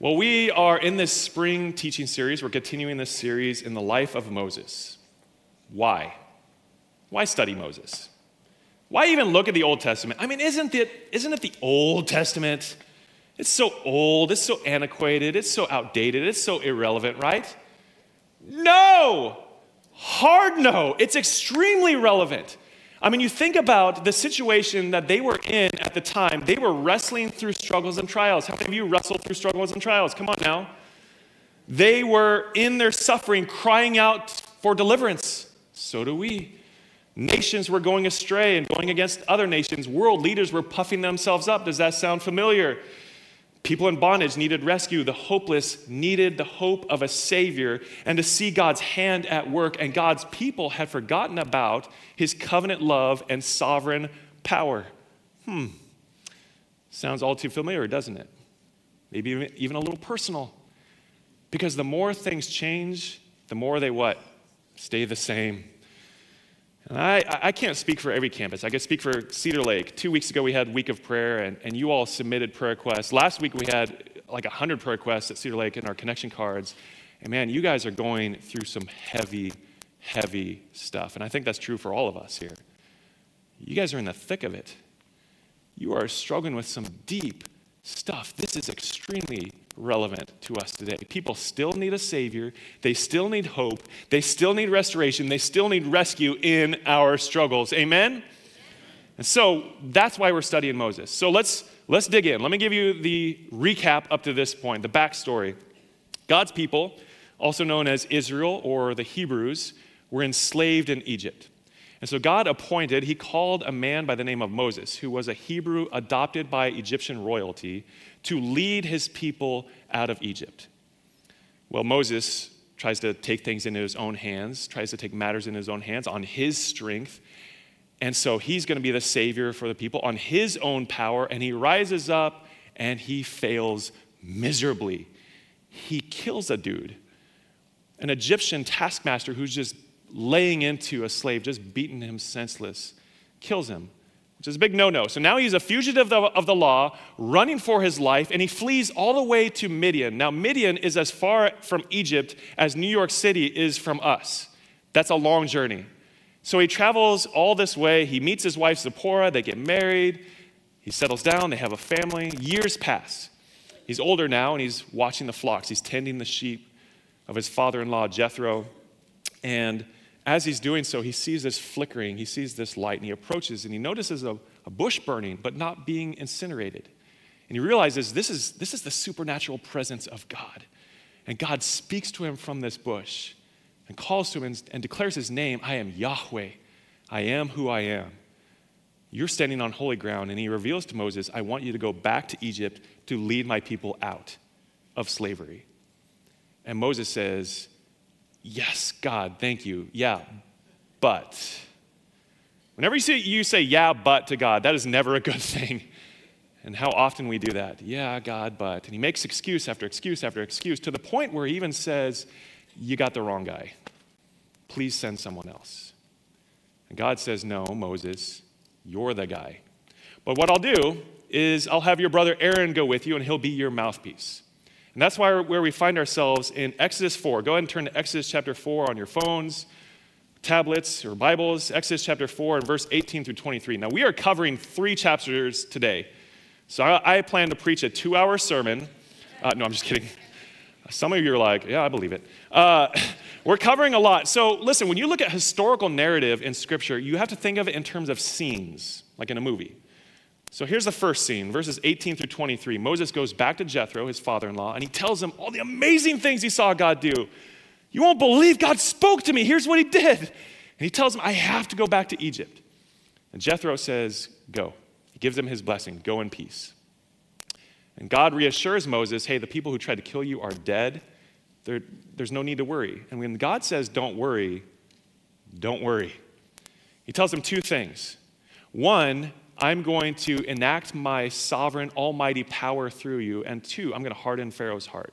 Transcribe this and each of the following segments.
Well, we are in this spring teaching series. We're continuing this series in the life of Moses. Why? Why study Moses? Why even look at the Old Testament? I mean, isn't it, isn't it the Old Testament? It's so old, it's so antiquated, it's so outdated, it's so irrelevant, right? No! Hard no. It's extremely relevant. I mean, you think about the situation that they were in at the time. They were wrestling through struggles and trials. How many of you wrestled through struggles and trials? Come on now. They were in their suffering crying out for deliverance. So do we. Nations were going astray and going against other nations. World leaders were puffing themselves up. Does that sound familiar? People in bondage needed rescue. The hopeless needed the hope of a Savior and to see God's hand at work. And God's people had forgotten about His covenant love and sovereign power. Hmm. Sounds all too familiar, doesn't it? Maybe even a little personal. Because the more things change, the more they what? Stay the same. And I, I can't speak for every campus. I can speak for Cedar Lake. Two weeks ago, we had Week of Prayer, and, and you all submitted prayer requests. Last week, we had like 100 prayer requests at Cedar Lake in our connection cards. And man, you guys are going through some heavy, heavy stuff. And I think that's true for all of us here. You guys are in the thick of it. You are struggling with some deep stuff. This is extremely relevant to us today. People still need a Savior, they still need hope, they still need restoration, they still need rescue in our struggles. Amen? And so that's why we're studying Moses. So let's, let's dig in. Let me give you the recap up to this point, the backstory. God's people, also known as Israel or the Hebrews, were enslaved in Egypt. And so God appointed, he called a man by the name of Moses, who was a Hebrew adopted by Egyptian royalty, to lead his people out of Egypt. Well, Moses tries to take things into his own hands, tries to take matters in his own hands on his strength. And so he's going to be the savior for the people on his own power. And he rises up and he fails miserably. He kills a dude, an Egyptian taskmaster who's just laying into a slave, just beating him senseless, kills him, which is a big no no. So now he's a fugitive of the law, running for his life, and he flees all the way to Midian. Now, Midian is as far from Egypt as New York City is from us. That's a long journey. So he travels all this way. He meets his wife Zipporah, they get married, he settles down, they have a family. Years pass. He's older now, and he's watching the flocks, he's tending the sheep of his father in law, Jethro. And as he's doing so, he sees this flickering, he sees this light, and he approaches and he notices a, a bush burning, but not being incinerated. And he realizes this is, this is the supernatural presence of God. And God speaks to him from this bush and calls to him and, and declares his name I am Yahweh. I am who I am. You're standing on holy ground. And he reveals to Moses, I want you to go back to Egypt to lead my people out of slavery. And Moses says, Yes, God, thank you. Yeah, but. Whenever you say, you say, yeah, but to God, that is never a good thing. And how often we do that. Yeah, God, but. And he makes excuse after excuse after excuse to the point where he even says, You got the wrong guy. Please send someone else. And God says, No, Moses, you're the guy. But what I'll do is I'll have your brother Aaron go with you and he'll be your mouthpiece. And that's why where we find ourselves in Exodus 4. Go ahead and turn to Exodus chapter 4 on your phones, tablets, or Bibles. Exodus chapter 4 and verse 18 through 23. Now, we are covering three chapters today. So I, I plan to preach a two hour sermon. Uh, no, I'm just kidding. Some of you are like, yeah, I believe it. Uh, we're covering a lot. So listen, when you look at historical narrative in Scripture, you have to think of it in terms of scenes, like in a movie. So here's the first scene, verses 18 through 23. Moses goes back to Jethro, his father in law, and he tells him all the amazing things he saw God do. You won't believe God spoke to me. Here's what he did. And he tells him, I have to go back to Egypt. And Jethro says, Go. He gives him his blessing, go in peace. And God reassures Moses, Hey, the people who tried to kill you are dead. There, there's no need to worry. And when God says, Don't worry, don't worry. He tells him two things. One, I'm going to enact my sovereign, almighty power through you. And two, I'm going to harden Pharaoh's heart.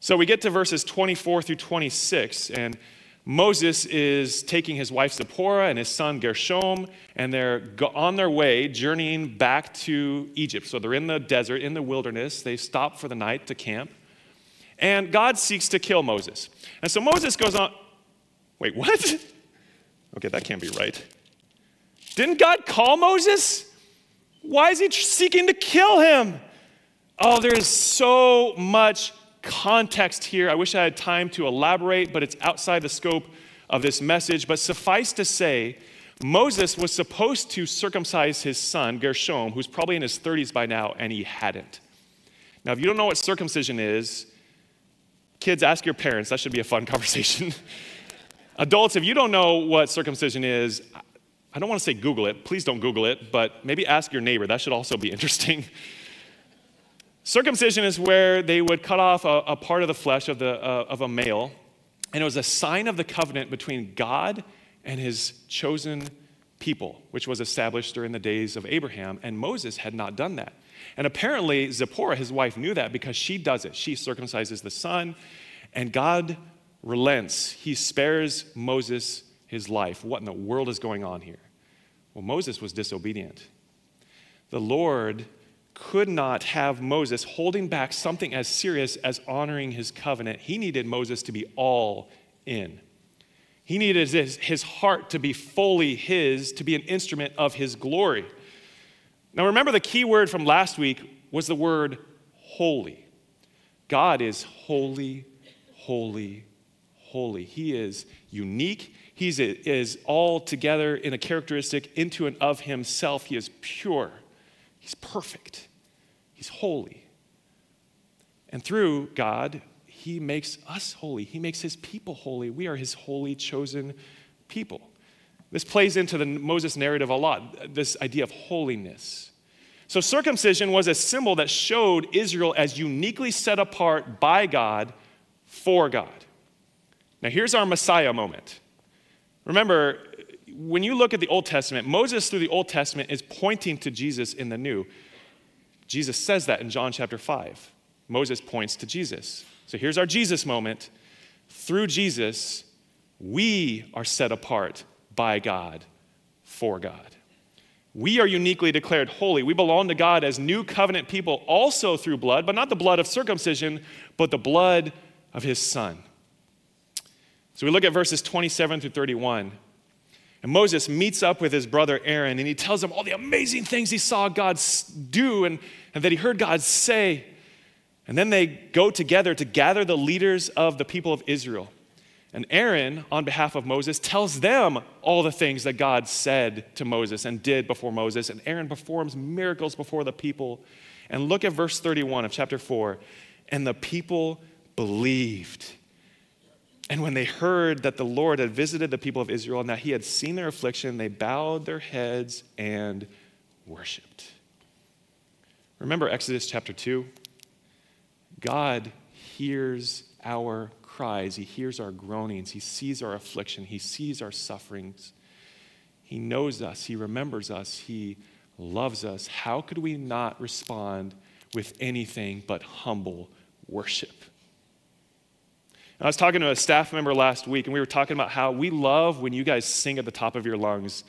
So we get to verses 24 through 26, and Moses is taking his wife Zipporah and his son Gershom, and they're on their way, journeying back to Egypt. So they're in the desert, in the wilderness. They stop for the night to camp. And God seeks to kill Moses. And so Moses goes on. Wait, what? Okay, that can't be right. Didn't God call Moses? Why is he seeking to kill him? Oh, there is so much context here. I wish I had time to elaborate, but it's outside the scope of this message. But suffice to say, Moses was supposed to circumcise his son, Gershom, who's probably in his 30s by now, and he hadn't. Now, if you don't know what circumcision is, kids, ask your parents. That should be a fun conversation. Adults, if you don't know what circumcision is, I don't want to say Google it. Please don't Google it, but maybe ask your neighbor. That should also be interesting. Circumcision is where they would cut off a, a part of the flesh of, the, uh, of a male, and it was a sign of the covenant between God and his chosen people, which was established during the days of Abraham, and Moses had not done that. And apparently, Zipporah, his wife, knew that because she does it. She circumcises the son, and God relents. He spares Moses his life. What in the world is going on here? Well, Moses was disobedient. The Lord could not have Moses holding back something as serious as honoring his covenant. He needed Moses to be all in. He needed his, his heart to be fully his, to be an instrument of his glory. Now, remember the key word from last week was the word holy. God is holy, holy, holy. He is unique. He is all together in a characteristic into and of himself. He is pure. He's perfect. He's holy. And through God, He makes us holy. He makes His people holy. We are His holy, chosen people. This plays into the Moses narrative a lot, this idea of holiness. So, circumcision was a symbol that showed Israel as uniquely set apart by God for God. Now, here's our Messiah moment. Remember, when you look at the Old Testament, Moses through the Old Testament is pointing to Jesus in the New. Jesus says that in John chapter 5. Moses points to Jesus. So here's our Jesus moment. Through Jesus, we are set apart by God for God. We are uniquely declared holy. We belong to God as new covenant people, also through blood, but not the blood of circumcision, but the blood of his Son. So we look at verses 27 through 31. And Moses meets up with his brother Aaron and he tells him all the amazing things he saw God do and, and that he heard God say. And then they go together to gather the leaders of the people of Israel. And Aaron, on behalf of Moses, tells them all the things that God said to Moses and did before Moses. And Aaron performs miracles before the people. And look at verse 31 of chapter 4. And the people believed and when they heard that the Lord had visited the people of Israel and that he had seen their affliction, they bowed their heads and worshiped. Remember Exodus chapter 2? God hears our cries, He hears our groanings, He sees our affliction, He sees our sufferings. He knows us, He remembers us, He loves us. How could we not respond with anything but humble worship? I was talking to a staff member last week, and we were talking about how we love when you guys sing at the top of your lungs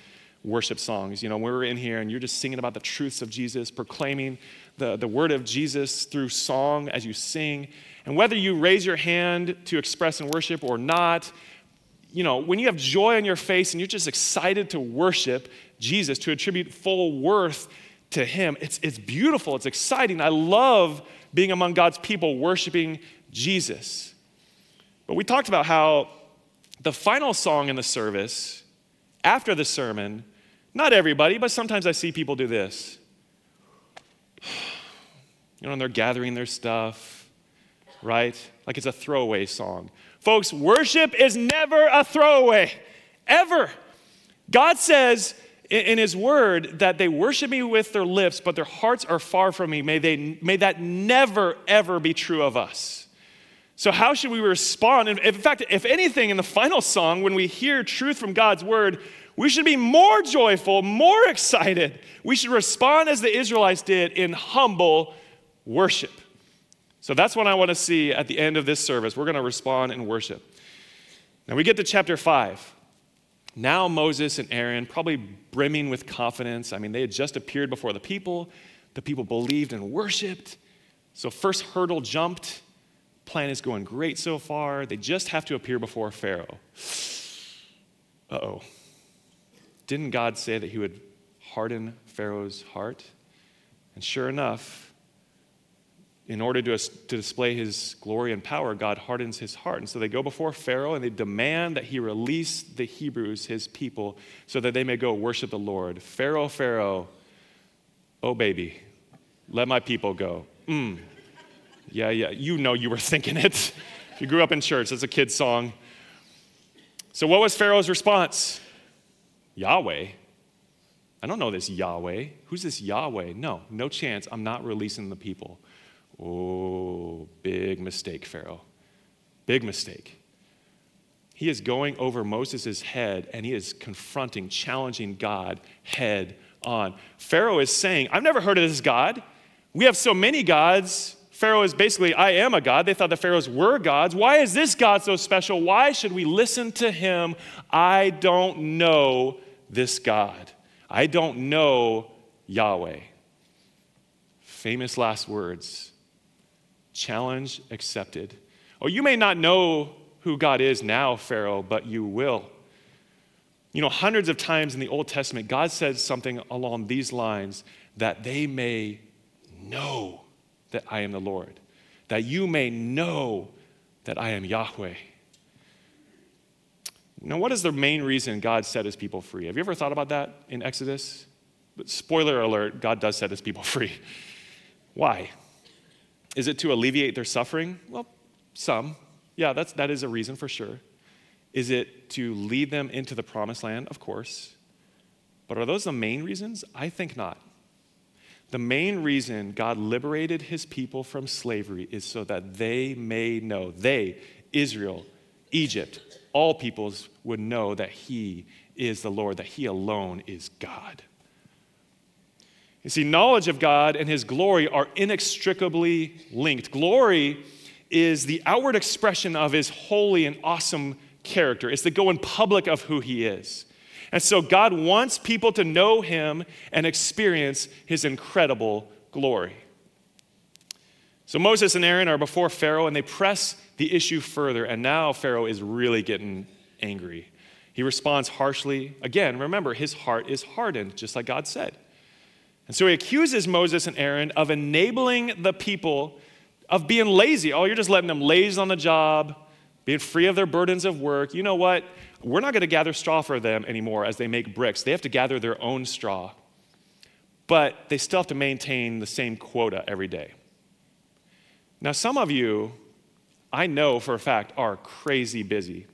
worship songs. You know, when we're in here and you're just singing about the truths of Jesus, proclaiming the, the word of Jesus through song as you sing. And whether you raise your hand to express in worship or not, you know, when you have joy on your face and you're just excited to worship Jesus, to attribute full worth to Him, it's, it's beautiful, it's exciting. I love being among God's people worshiping Jesus. But we talked about how the final song in the service, after the sermon, not everybody, but sometimes I see people do this. You know, and they're gathering their stuff, right? Like it's a throwaway song. Folks, worship is never a throwaway, ever. God says in His Word that they worship me with their lips, but their hearts are far from me. May, they, may that never, ever be true of us. So, how should we respond? And In fact, if anything, in the final song, when we hear truth from God's word, we should be more joyful, more excited. We should respond as the Israelites did in humble worship. So, that's what I want to see at the end of this service. We're going to respond in worship. Now we get to chapter 5. Now Moses and Aaron, probably brimming with confidence. I mean, they had just appeared before the people. The people believed and worshiped. So, first hurdle jumped. Plan is going great so far. They just have to appear before Pharaoh. Uh oh. Didn't God say that he would harden Pharaoh's heart? And sure enough, in order to, to display his glory and power, God hardens his heart. And so they go before Pharaoh and they demand that he release the Hebrews, his people, so that they may go worship the Lord. Pharaoh, Pharaoh, oh baby, let my people go. Mm. Yeah, yeah, you know you were thinking it. you grew up in church, it's a kid's song. So, what was Pharaoh's response? Yahweh. I don't know this Yahweh. Who's this Yahweh? No, no chance. I'm not releasing the people. Oh, big mistake, Pharaoh. Big mistake. He is going over Moses' head and he is confronting, challenging God head on. Pharaoh is saying, I've never heard of this God. We have so many gods. Pharaoh is basically, I am a God. They thought the pharaohs were gods. Why is this God so special? Why should we listen to him? I don't know this God. I don't know Yahweh. Famous last words. Challenge accepted. Oh, you may not know who God is now, Pharaoh, but you will. You know, hundreds of times in the Old Testament, God says something along these lines that they may know that I am the Lord, that you may know that I am Yahweh. Now, what is the main reason God set his people free? Have you ever thought about that in Exodus? But spoiler alert, God does set his people free. Why? Is it to alleviate their suffering? Well, some. Yeah, that's, that is a reason for sure. Is it to lead them into the promised land? Of course. But are those the main reasons? I think not. The main reason God liberated his people from slavery is so that they may know, they, Israel, Egypt, all peoples would know that he is the Lord, that he alone is God. You see, knowledge of God and his glory are inextricably linked. Glory is the outward expression of his holy and awesome character, it's the go in public of who he is. And so God wants people to know him and experience his incredible glory. So Moses and Aaron are before Pharaoh and they press the issue further. And now Pharaoh is really getting angry. He responds harshly. Again, remember, his heart is hardened, just like God said. And so he accuses Moses and Aaron of enabling the people of being lazy. Oh, you're just letting them laze on the job, being free of their burdens of work. You know what? We're not going to gather straw for them anymore as they make bricks. They have to gather their own straw. But they still have to maintain the same quota every day. Now, some of you, I know for a fact, are crazy busy.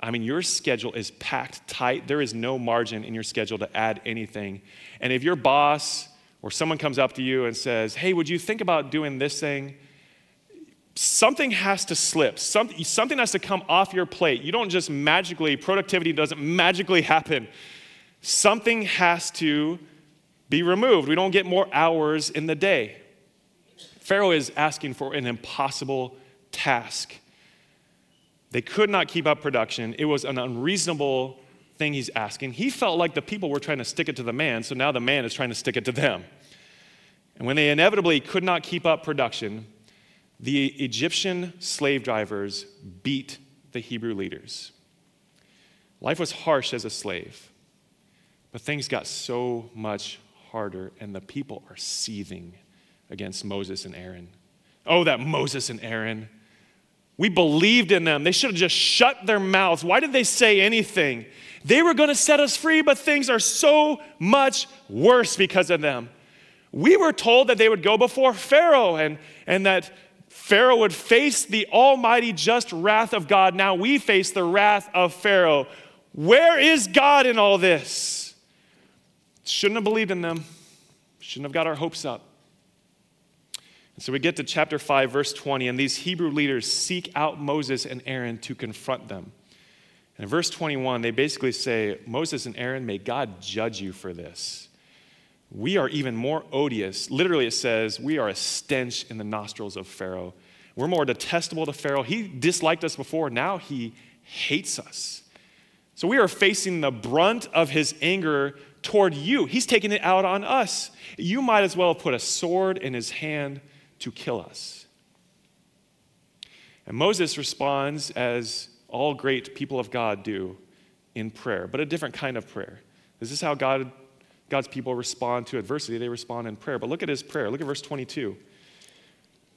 I mean, your schedule is packed tight. There is no margin in your schedule to add anything. And if your boss or someone comes up to you and says, Hey, would you think about doing this thing? Something has to slip. Something, something has to come off your plate. You don't just magically, productivity doesn't magically happen. Something has to be removed. We don't get more hours in the day. Pharaoh is asking for an impossible task. They could not keep up production. It was an unreasonable thing he's asking. He felt like the people were trying to stick it to the man, so now the man is trying to stick it to them. And when they inevitably could not keep up production, the Egyptian slave drivers beat the Hebrew leaders. Life was harsh as a slave, but things got so much harder, and the people are seething against Moses and Aaron. Oh, that Moses and Aaron. We believed in them. They should have just shut their mouths. Why did they say anything? They were going to set us free, but things are so much worse because of them. We were told that they would go before Pharaoh and, and that Pharaoh would face the almighty just wrath of God. Now we face the wrath of Pharaoh. Where is God in all this? Shouldn't have believed in them. Shouldn't have got our hopes up. And so we get to chapter 5, verse 20, and these Hebrew leaders seek out Moses and Aaron to confront them. And in verse 21, they basically say, Moses and Aaron, may God judge you for this we are even more odious. Literally, it says, we are a stench in the nostrils of Pharaoh. We're more detestable to Pharaoh. He disliked us before, now he hates us. So we are facing the brunt of his anger toward you. He's taking it out on us. You might as well have put a sword in his hand to kill us. And Moses responds as all great people of God do in prayer, but a different kind of prayer. This is how God, God's people respond to adversity. They respond in prayer. But look at his prayer. Look at verse 22.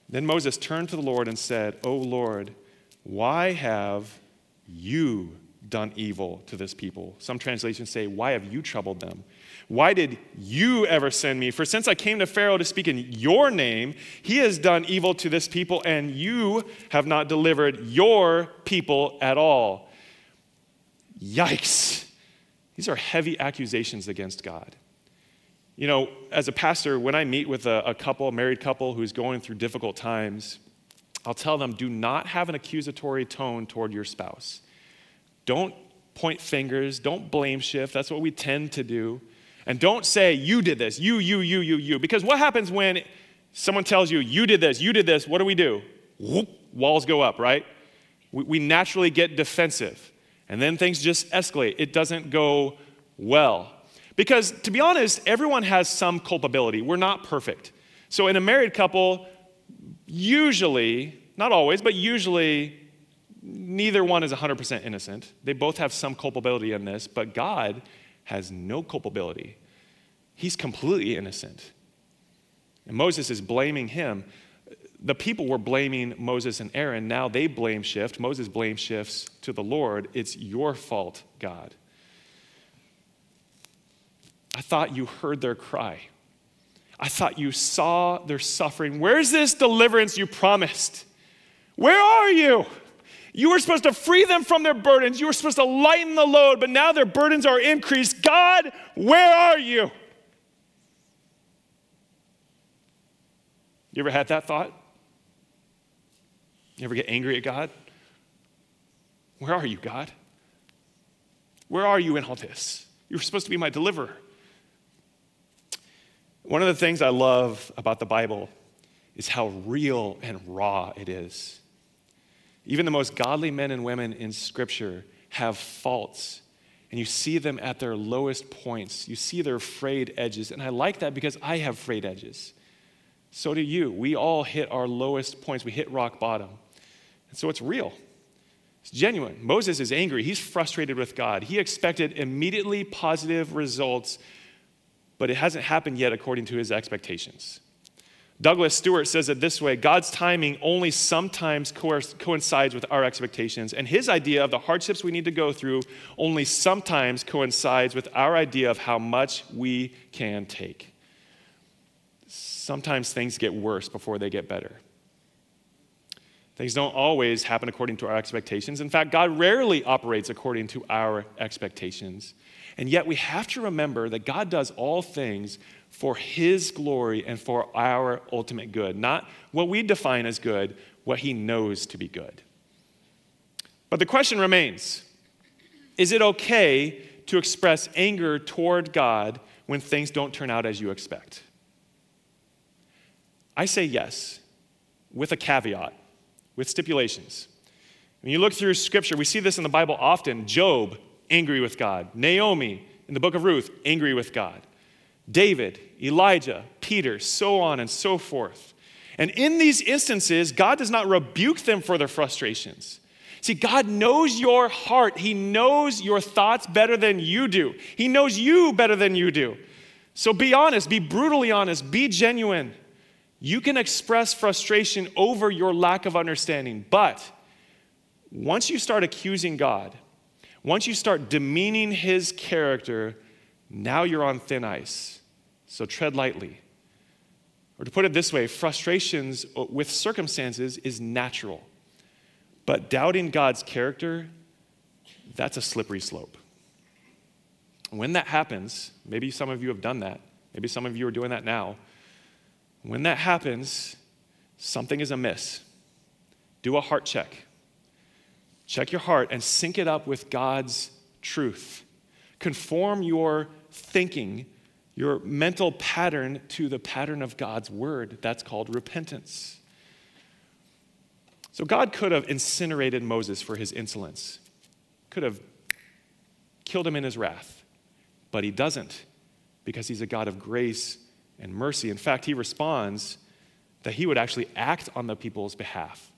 Then Moses turned to the Lord and said, O Lord, why have you done evil to this people? Some translations say, Why have you troubled them? Why did you ever send me? For since I came to Pharaoh to speak in your name, he has done evil to this people, and you have not delivered your people at all. Yikes. These are heavy accusations against God. You know, as a pastor, when I meet with a, a couple, a married couple who's going through difficult times, I'll tell them do not have an accusatory tone toward your spouse. Don't point fingers, don't blame shift. That's what we tend to do. And don't say, you did this, you, you, you, you, you. Because what happens when someone tells you, you did this, you did this, what do we do? Whoop, walls go up, right? We, we naturally get defensive. And then things just escalate. It doesn't go well. Because to be honest, everyone has some culpability. We're not perfect. So in a married couple, usually, not always, but usually, neither one is 100% innocent. They both have some culpability in this, but God has no culpability. He's completely innocent. And Moses is blaming him. The people were blaming Moses and Aaron. Now they blame shift. Moses blame shifts to the Lord. It's your fault, God. I thought you heard their cry. I thought you saw their suffering. Where's this deliverance you promised? Where are you? You were supposed to free them from their burdens. You were supposed to lighten the load, but now their burdens are increased. God, where are you? You ever had that thought? You ever get angry at God? Where are you, God? Where are you in all this? You were supposed to be my deliverer. One of the things I love about the Bible is how real and raw it is. Even the most godly men and women in Scripture have faults, and you see them at their lowest points. You see their frayed edges, and I like that because I have frayed edges. So do you. We all hit our lowest points, we hit rock bottom. And so it's real. It's genuine. Moses is angry. He's frustrated with God. He expected immediately positive results, but it hasn't happened yet according to his expectations. Douglas Stuart says it this way God's timing only sometimes co- coincides with our expectations, and his idea of the hardships we need to go through only sometimes coincides with our idea of how much we can take. Sometimes things get worse before they get better. Things don't always happen according to our expectations. In fact, God rarely operates according to our expectations. And yet, we have to remember that God does all things for His glory and for our ultimate good, not what we define as good, what He knows to be good. But the question remains is it okay to express anger toward God when things don't turn out as you expect? I say yes, with a caveat, with stipulations. When you look through Scripture, we see this in the Bible often. Job, angry with God. Naomi, in the book of Ruth, angry with God. David, Elijah, Peter, so on and so forth. And in these instances, God does not rebuke them for their frustrations. See, God knows your heart. He knows your thoughts better than you do. He knows you better than you do. So be honest, be brutally honest, be genuine. You can express frustration over your lack of understanding, but once you start accusing God, once you start demeaning his character, now you're on thin ice. So tread lightly. Or to put it this way, frustrations with circumstances is natural. But doubting God's character, that's a slippery slope. When that happens, maybe some of you have done that, maybe some of you are doing that now. When that happens, something is amiss. Do a heart check. Check your heart and sync it up with God's truth. Conform your thinking, your mental pattern to the pattern of God's word. That's called repentance. So God could have incinerated Moses for his insolence. could have killed him in his wrath, but he doesn't because he's a God of grace and mercy. In fact, he responds that he would actually act on the people's behalf.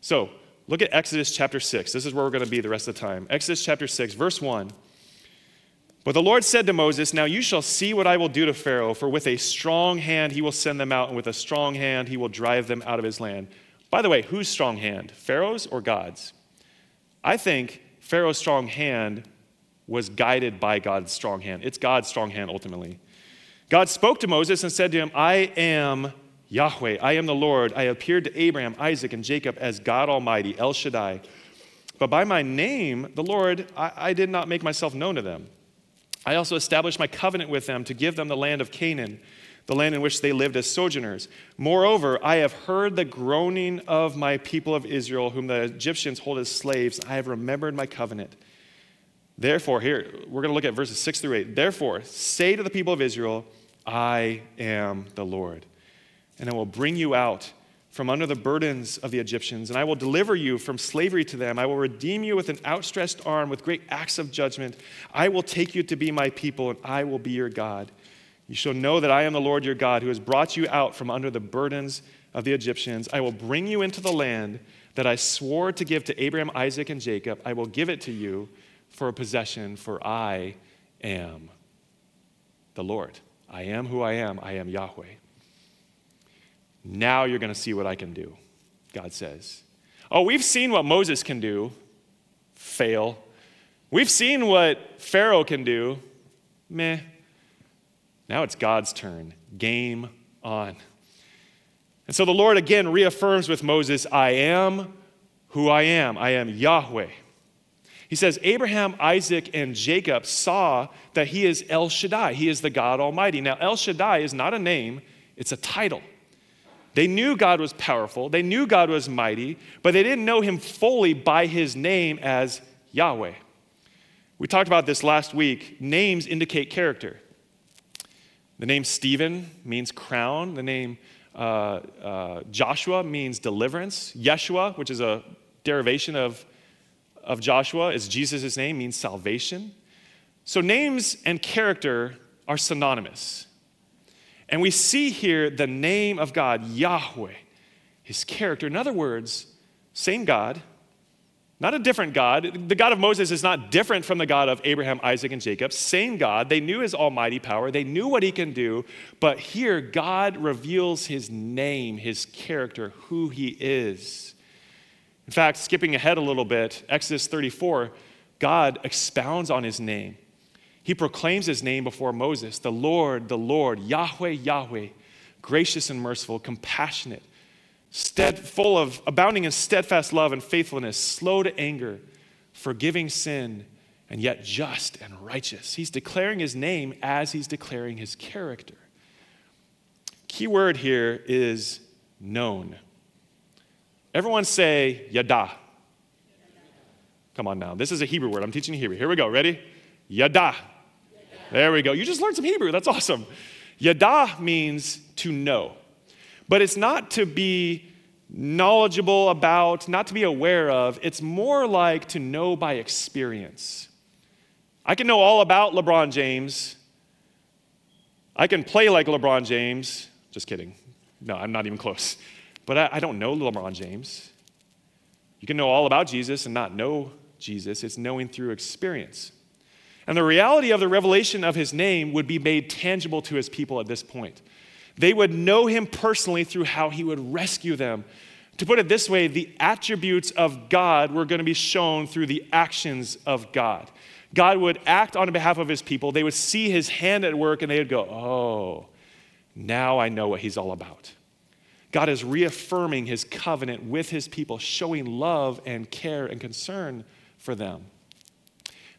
So, look at Exodus chapter 6. This is where we're going to be the rest of the time. Exodus chapter 6, verse 1. But the Lord said to Moses, Now you shall see what I will do to Pharaoh, for with a strong hand he will send them out, and with a strong hand he will drive them out of his land. By the way, whose strong hand? Pharaoh's or God's? I think Pharaoh's strong hand was guided by God's strong hand. It's God's strong hand ultimately. God spoke to Moses and said to him, I am Yahweh, I am the Lord. I appeared to Abraham, Isaac, and Jacob as God Almighty, El Shaddai. But by my name, the Lord, I, I did not make myself known to them. I also established my covenant with them to give them the land of Canaan, the land in which they lived as sojourners. Moreover, I have heard the groaning of my people of Israel, whom the Egyptians hold as slaves. I have remembered my covenant. Therefore, here, we're going to look at verses 6 through 8. Therefore, say to the people of Israel, I am the Lord, and I will bring you out from under the burdens of the Egyptians, and I will deliver you from slavery to them. I will redeem you with an outstretched arm, with great acts of judgment. I will take you to be my people, and I will be your God. You shall know that I am the Lord your God, who has brought you out from under the burdens of the Egyptians. I will bring you into the land that I swore to give to Abraham, Isaac, and Jacob. I will give it to you for a possession, for I am the Lord. I am who I am. I am Yahweh. Now you're going to see what I can do, God says. Oh, we've seen what Moses can do fail. We've seen what Pharaoh can do meh. Now it's God's turn. Game on. And so the Lord again reaffirms with Moses, I am who I am. I am Yahweh. He says, Abraham, Isaac, and Jacob saw that he is El Shaddai. He is the God Almighty. Now, El Shaddai is not a name, it's a title. They knew God was powerful, they knew God was mighty, but they didn't know him fully by his name as Yahweh. We talked about this last week. Names indicate character. The name Stephen means crown. The name uh, uh, Joshua means deliverance. Yeshua, which is a derivation of, of Joshua, is Jesus' name, means salvation. So names and character are synonymous. And we see here the name of God, Yahweh, his character. In other words, same God, not a different God. The God of Moses is not different from the God of Abraham, Isaac, and Jacob. Same God. They knew his almighty power, they knew what he can do. But here, God reveals his name, his character, who he is. In fact, skipping ahead a little bit, Exodus 34, God expounds on his name. He proclaims his name before Moses the Lord, the Lord, Yahweh, Yahweh, gracious and merciful, compassionate, stead, full of abounding in steadfast love and faithfulness, slow to anger, forgiving sin, and yet just and righteous. He's declaring his name as he's declaring his character. Key word here is known. Everyone say yada. Come on now. This is a Hebrew word. I'm teaching you Hebrew. Here we go. Ready? Yada. There we go. You just learned some Hebrew. That's awesome. Yada means to know, but it's not to be knowledgeable about, not to be aware of. It's more like to know by experience. I can know all about LeBron James. I can play like LeBron James. Just kidding. No, I'm not even close. But I, I don't know LeBron James. You can know all about Jesus and not know Jesus. It's knowing through experience. And the reality of the revelation of his name would be made tangible to his people at this point. They would know him personally through how he would rescue them. To put it this way, the attributes of God were going to be shown through the actions of God. God would act on behalf of his people. They would see his hand at work and they would go, Oh, now I know what he's all about. God is reaffirming his covenant with his people, showing love and care and concern for them.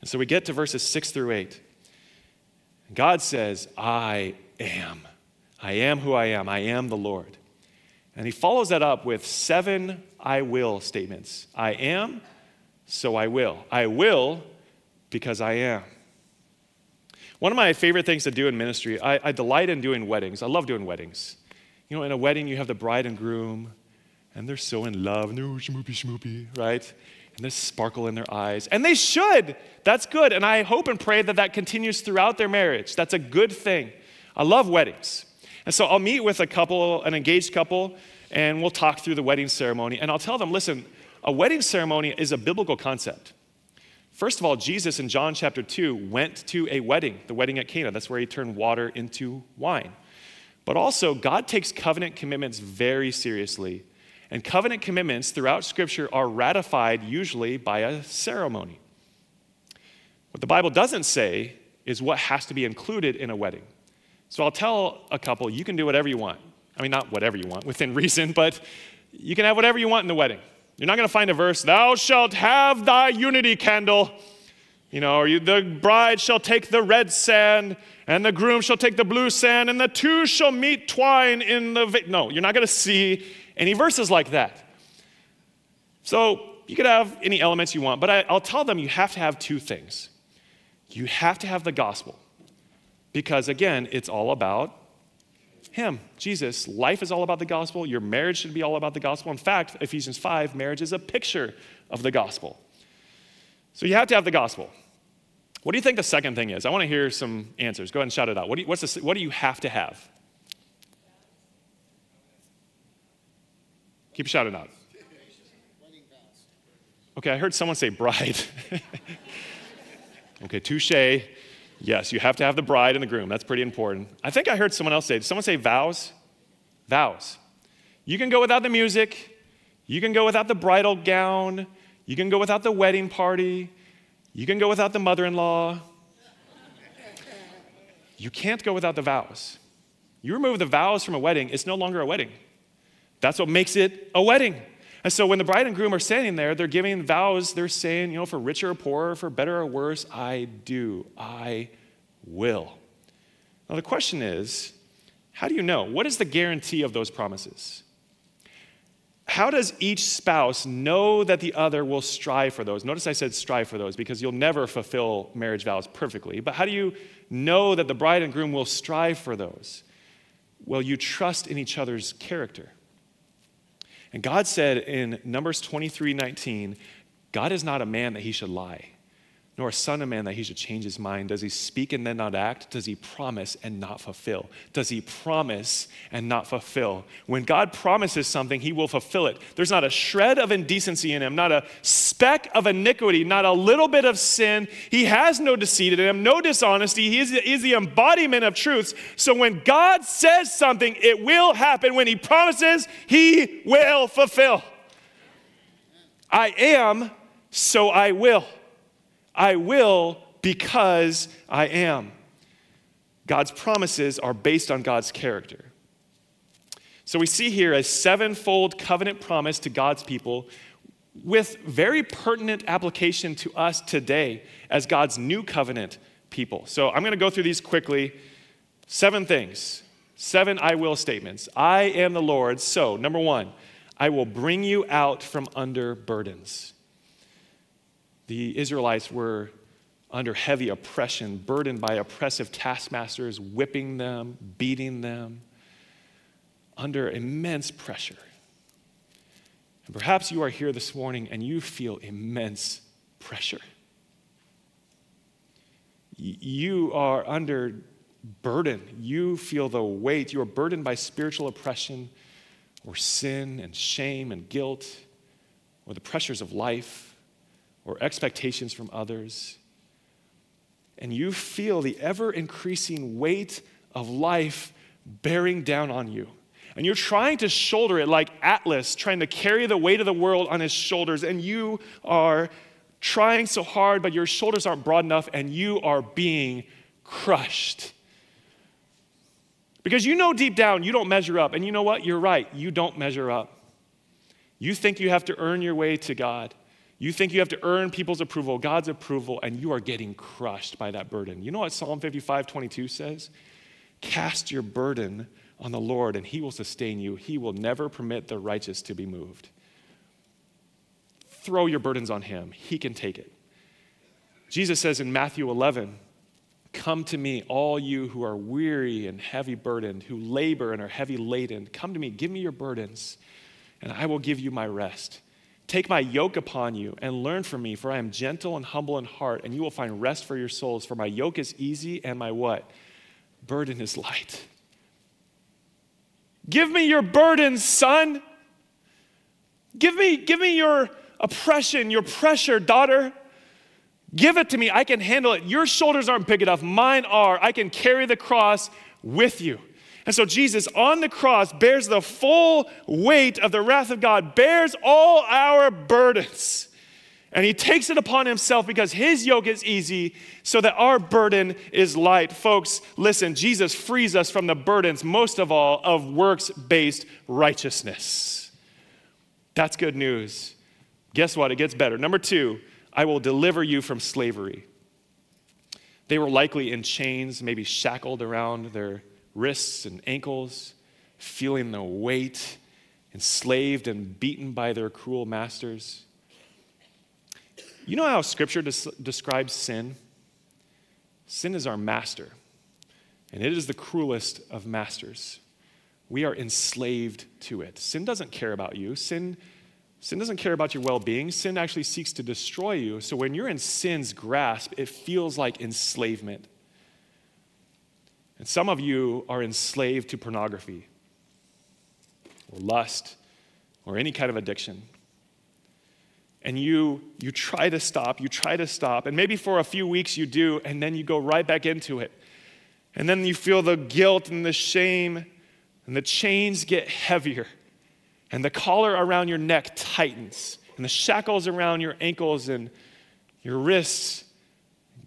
And so we get to verses six through eight. God says, I am. I am who I am. I am the Lord. And he follows that up with seven I will statements I am, so I will. I will because I am. One of my favorite things to do in ministry, I, I, delight in doing weddings. I love doing weddings. You know, in a wedding, you have the bride and groom, and they're so in love, no oh, schmoopy schmoopy, right? And this sparkle in their eyes. And they should. That's good. And I hope and pray that that continues throughout their marriage. That's a good thing. I love weddings. And so I'll meet with a couple, an engaged couple, and we'll talk through the wedding ceremony. And I'll tell them listen, a wedding ceremony is a biblical concept. First of all, Jesus in John chapter 2 went to a wedding, the wedding at Cana. That's where he turned water into wine. But also, God takes covenant commitments very seriously. And covenant commitments throughout Scripture are ratified usually by a ceremony. What the Bible doesn't say is what has to be included in a wedding. So I'll tell a couple, you can do whatever you want. I mean, not whatever you want, within reason, but you can have whatever you want in the wedding. You're not going to find a verse, thou shalt have thy unity candle. You know, or you, the bride shall take the red sand, and the groom shall take the blue sand, and the two shall meet twine in the. Va-. No, you're not going to see any verses like that. So you could have any elements you want, but I, I'll tell them you have to have two things. You have to have the gospel. Because again, it's all about Him, Jesus. Life is all about the gospel. Your marriage should be all about the gospel. In fact, Ephesians 5, marriage is a picture of the gospel. So you have to have the gospel. What do you think the second thing is? I want to hear some answers. Go ahead and shout it out. What do you, the, what do you have to have? Keep shouting out. Okay, I heard someone say bride. okay, touche. Yes, you have to have the bride and the groom. That's pretty important. I think I heard someone else say, did someone say vows? Vows. You can go without the music. You can go without the bridal gown. You can go without the wedding party. You can go without the mother in law. You can't go without the vows. You remove the vows from a wedding, it's no longer a wedding. That's what makes it a wedding. And so when the bride and groom are standing there, they're giving vows. They're saying, you know, for richer or poorer, for better or worse, I do. I will. Now the question is, how do you know? What is the guarantee of those promises? How does each spouse know that the other will strive for those? Notice I said strive for those because you'll never fulfill marriage vows perfectly. But how do you know that the bride and groom will strive for those? Well, you trust in each other's character. And God said in Numbers 23 19, God is not a man that he should lie nor a son of man that he should change his mind. Does he speak and then not act? Does he promise and not fulfill? Does he promise and not fulfill? When God promises something, he will fulfill it. There's not a shred of indecency in him, not a speck of iniquity, not a little bit of sin. He has no deceit in him, no dishonesty. He is, he is the embodiment of truths. So when God says something, it will happen. When he promises, he will fulfill. I am, so I will. I will because I am. God's promises are based on God's character. So we see here a sevenfold covenant promise to God's people with very pertinent application to us today as God's new covenant people. So I'm going to go through these quickly. Seven things, seven I will statements. I am the Lord. So, number one, I will bring you out from under burdens the Israelites were under heavy oppression, burdened by oppressive taskmasters, whipping them, beating them, under immense pressure. And perhaps you are here this morning and you feel immense pressure. You are under burden. You feel the weight. You are burdened by spiritual oppression or sin and shame and guilt or the pressures of life or expectations from others, and you feel the ever increasing weight of life bearing down on you. And you're trying to shoulder it like Atlas, trying to carry the weight of the world on his shoulders, and you are trying so hard, but your shoulders aren't broad enough, and you are being crushed. Because you know deep down you don't measure up. And you know what? You're right. You don't measure up. You think you have to earn your way to God. You think you have to earn people's approval, God's approval, and you are getting crushed by that burden. You know what Psalm 55 22 says? Cast your burden on the Lord, and he will sustain you. He will never permit the righteous to be moved. Throw your burdens on him, he can take it. Jesus says in Matthew 11, Come to me, all you who are weary and heavy burdened, who labor and are heavy laden. Come to me, give me your burdens, and I will give you my rest. Take my yoke upon you and learn from me, for I am gentle and humble in heart, and you will find rest for your souls. For my yoke is easy and my what? Burden is light. Give me your burdens, son. Give me, give me your oppression, your pressure, daughter. Give it to me. I can handle it. Your shoulders aren't big enough. Mine are. I can carry the cross with you. And so Jesus on the cross bears the full weight of the wrath of God, bears all our burdens. And he takes it upon himself because his yoke is easy so that our burden is light. Folks, listen, Jesus frees us from the burdens, most of all, of works based righteousness. That's good news. Guess what? It gets better. Number two, I will deliver you from slavery. They were likely in chains, maybe shackled around their wrists and ankles, feeling the weight, enslaved and beaten by their cruel masters. You know how Scripture des- describes sin? Sin is our master, and it is the cruelest of masters. We are enslaved to it. Sin doesn't care about you. Sin, sin doesn't care about your well being. Sin actually seeks to destroy you. So when you're in sin's grasp, it feels like enslavement. And some of you are enslaved to pornography or lust or any kind of addiction. And you, you try to stop, you try to stop, and maybe for a few weeks you do, and then you go right back into it. And then you feel the guilt and the shame, and the chains get heavier, and the collar around your neck tightens, and the shackles around your ankles and your wrists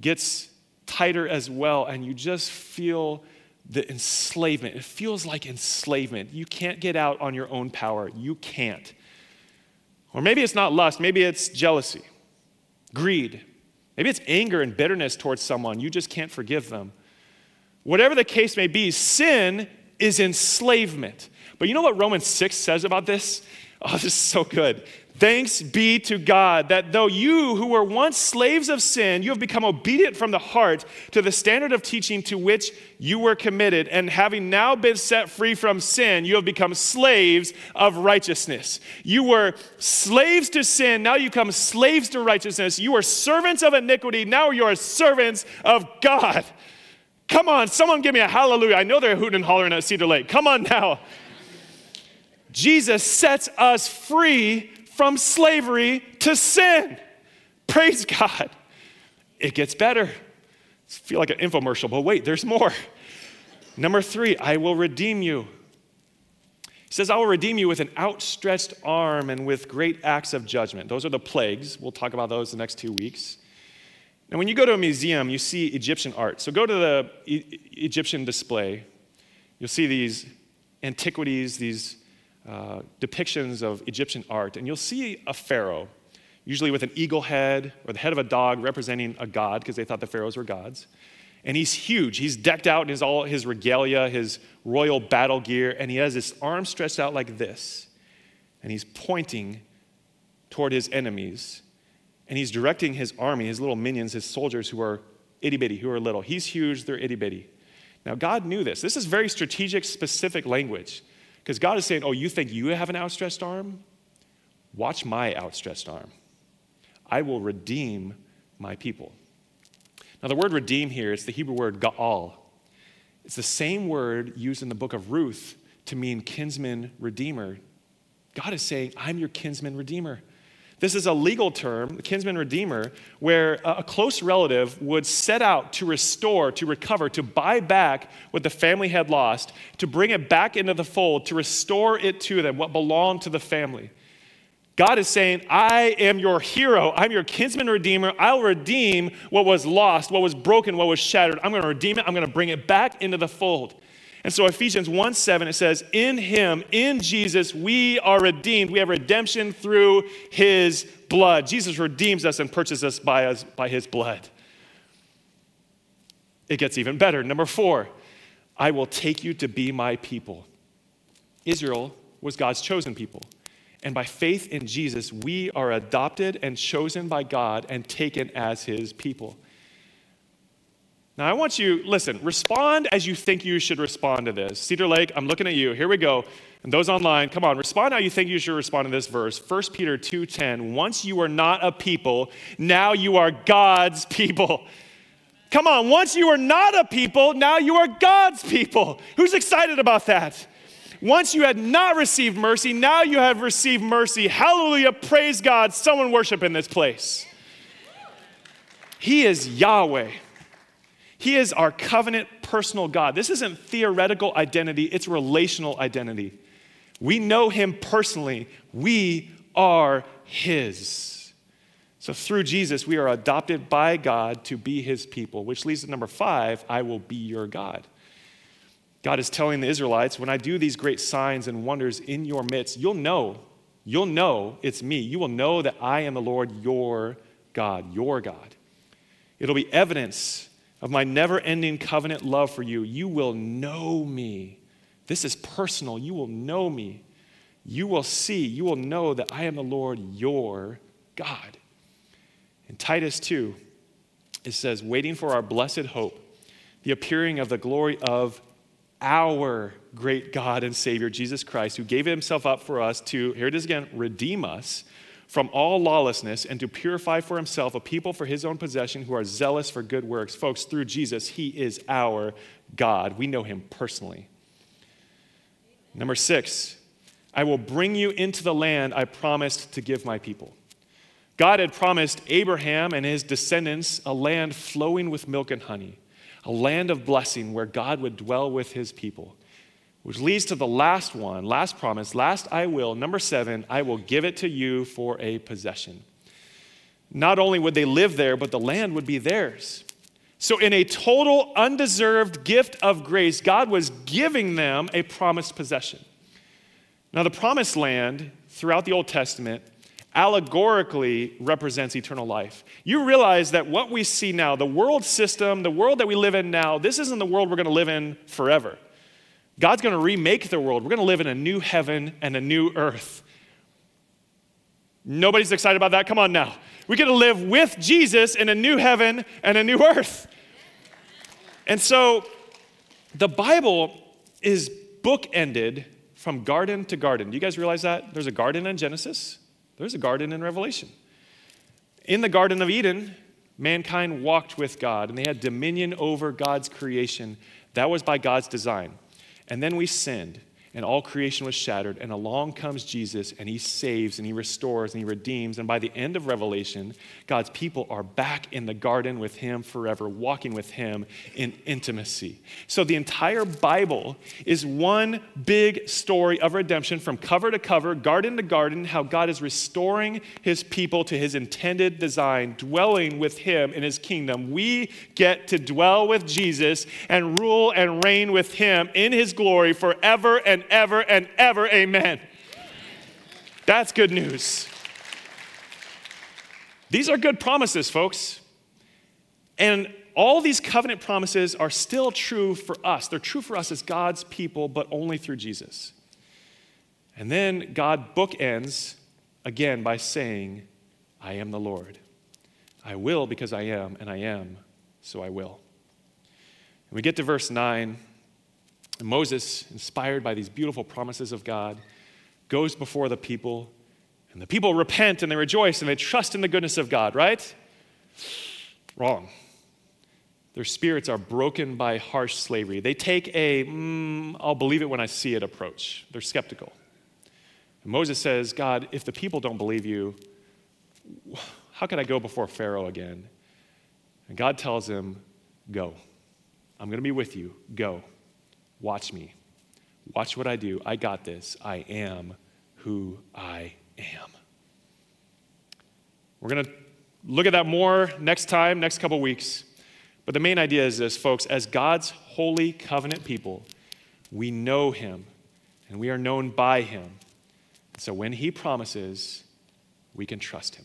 gets tighter as well, and you just feel the enslavement. It feels like enslavement. You can't get out on your own power. You can't. Or maybe it's not lust, maybe it's jealousy, greed. Maybe it's anger and bitterness towards someone. You just can't forgive them. Whatever the case may be, sin is enslavement. But you know what Romans 6 says about this? Oh, this is so good. Thanks be to God that though you who were once slaves of sin, you have become obedient from the heart to the standard of teaching to which you were committed. And having now been set free from sin, you have become slaves of righteousness. You were slaves to sin, now you become slaves to righteousness. You were servants of iniquity, now you are servants of God. Come on, someone give me a hallelujah. I know they're hooting and hollering at Cedar Lake. Come on now. Jesus sets us free from slavery to sin. Praise God. It gets better. I feel like an infomercial, but wait, there's more. Number three, I will redeem you. He says, I will redeem you with an outstretched arm and with great acts of judgment. Those are the plagues. We'll talk about those the next two weeks. And when you go to a museum, you see Egyptian art. So go to the e- Egyptian display. You'll see these antiquities, these uh, depictions of Egyptian art, and you'll see a pharaoh, usually with an eagle head or the head of a dog representing a god, because they thought the pharaohs were gods. And he's huge. He's decked out in his, all his regalia, his royal battle gear, and he has his arms stretched out like this. And he's pointing toward his enemies. And he's directing his army, his little minions, his soldiers who are itty bitty, who are little. He's huge, they're itty bitty. Now, God knew this. This is very strategic, specific language. Because God is saying, Oh, you think you have an outstretched arm? Watch my outstretched arm. I will redeem my people. Now, the word redeem here is the Hebrew word ga'al. It's the same word used in the book of Ruth to mean kinsman redeemer. God is saying, I'm your kinsman redeemer. This is a legal term, kinsman redeemer, where a close relative would set out to restore, to recover, to buy back what the family had lost, to bring it back into the fold, to restore it to them, what belonged to the family. God is saying, I am your hero. I'm your kinsman redeemer. I'll redeem what was lost, what was broken, what was shattered. I'm going to redeem it. I'm going to bring it back into the fold. And so Ephesians 1 7, it says, In him, in Jesus, we are redeemed. We have redemption through his blood. Jesus redeems us and purchases us by, us by his blood. It gets even better. Number four, I will take you to be my people. Israel was God's chosen people. And by faith in Jesus, we are adopted and chosen by God and taken as his people. Now, I want you, listen, respond as you think you should respond to this. Cedar Lake, I'm looking at you. Here we go. And those online, come on, respond how you think you should respond to this verse. 1 Peter 2:10. Once you were not a people, now you are God's people. Come on, once you were not a people, now you are God's people. Who's excited about that? Once you had not received mercy, now you have received mercy. Hallelujah, praise God. Someone worship in this place. He is Yahweh. He is our covenant personal God. This isn't theoretical identity, it's relational identity. We know him personally. We are his. So through Jesus, we are adopted by God to be his people, which leads to number five I will be your God. God is telling the Israelites, when I do these great signs and wonders in your midst, you'll know, you'll know it's me. You will know that I am the Lord your God, your God. It'll be evidence of my never ending covenant love for you. You will know me this is personal. You will know me. You will see, you will know that I am the Lord your God. In Titus 2, it says, waiting for our blessed hope, the appearing of the glory of our great God and Savior, Jesus Christ, who gave himself up for us to, here it is again, redeem us from all lawlessness and to purify for himself a people for his own possession who are zealous for good works. Folks, through Jesus, he is our God. We know him personally. Number six, I will bring you into the land I promised to give my people. God had promised Abraham and his descendants a land flowing with milk and honey, a land of blessing where God would dwell with his people. Which leads to the last one, last promise, last I will. Number seven, I will give it to you for a possession. Not only would they live there, but the land would be theirs. So, in a total undeserved gift of grace, God was giving them a promised possession. Now, the promised land throughout the Old Testament allegorically represents eternal life. You realize that what we see now, the world system, the world that we live in now, this isn't the world we're going to live in forever. God's going to remake the world. We're going to live in a new heaven and a new earth. Nobody's excited about that? Come on now. We get to live with Jesus in a new heaven and a new earth. And so the Bible is bookended from garden to garden. Do you guys realize that? There's a garden in Genesis, there's a garden in Revelation. In the Garden of Eden, mankind walked with God and they had dominion over God's creation. That was by God's design. And then we sinned and all creation was shattered. And along comes Jesus, and he saves, and he restores, and he redeems. And by the end of Revelation, God's people are back in the garden with him forever, walking with him in intimacy. So the entire Bible is one big story of redemption from cover to cover, garden to garden, how God is restoring his people to his intended design, dwelling with him in his kingdom. We get to dwell with Jesus and rule and reign with him in his glory forever ever and ever. Amen. That's good news. These are good promises, folks. And all these covenant promises are still true for us. They're true for us as God's people, but only through Jesus. And then God bookends again by saying, I am the Lord. I will because I am, and I am, so I will. And we get to verse 9. And Moses, inspired by these beautiful promises of God, goes before the people, and the people repent and they rejoice and they trust in the goodness of God, right? Wrong. Their spirits are broken by harsh slavery. They take a, mm, I'll believe it when I see it approach. They're skeptical. And Moses says, God, if the people don't believe you, how can I go before Pharaoh again? And God tells him, Go. I'm going to be with you. Go. Watch me. Watch what I do. I got this. I am who I am. We're going to look at that more next time, next couple weeks. But the main idea is this, folks as God's holy covenant people, we know Him and we are known by Him. So when He promises, we can trust Him.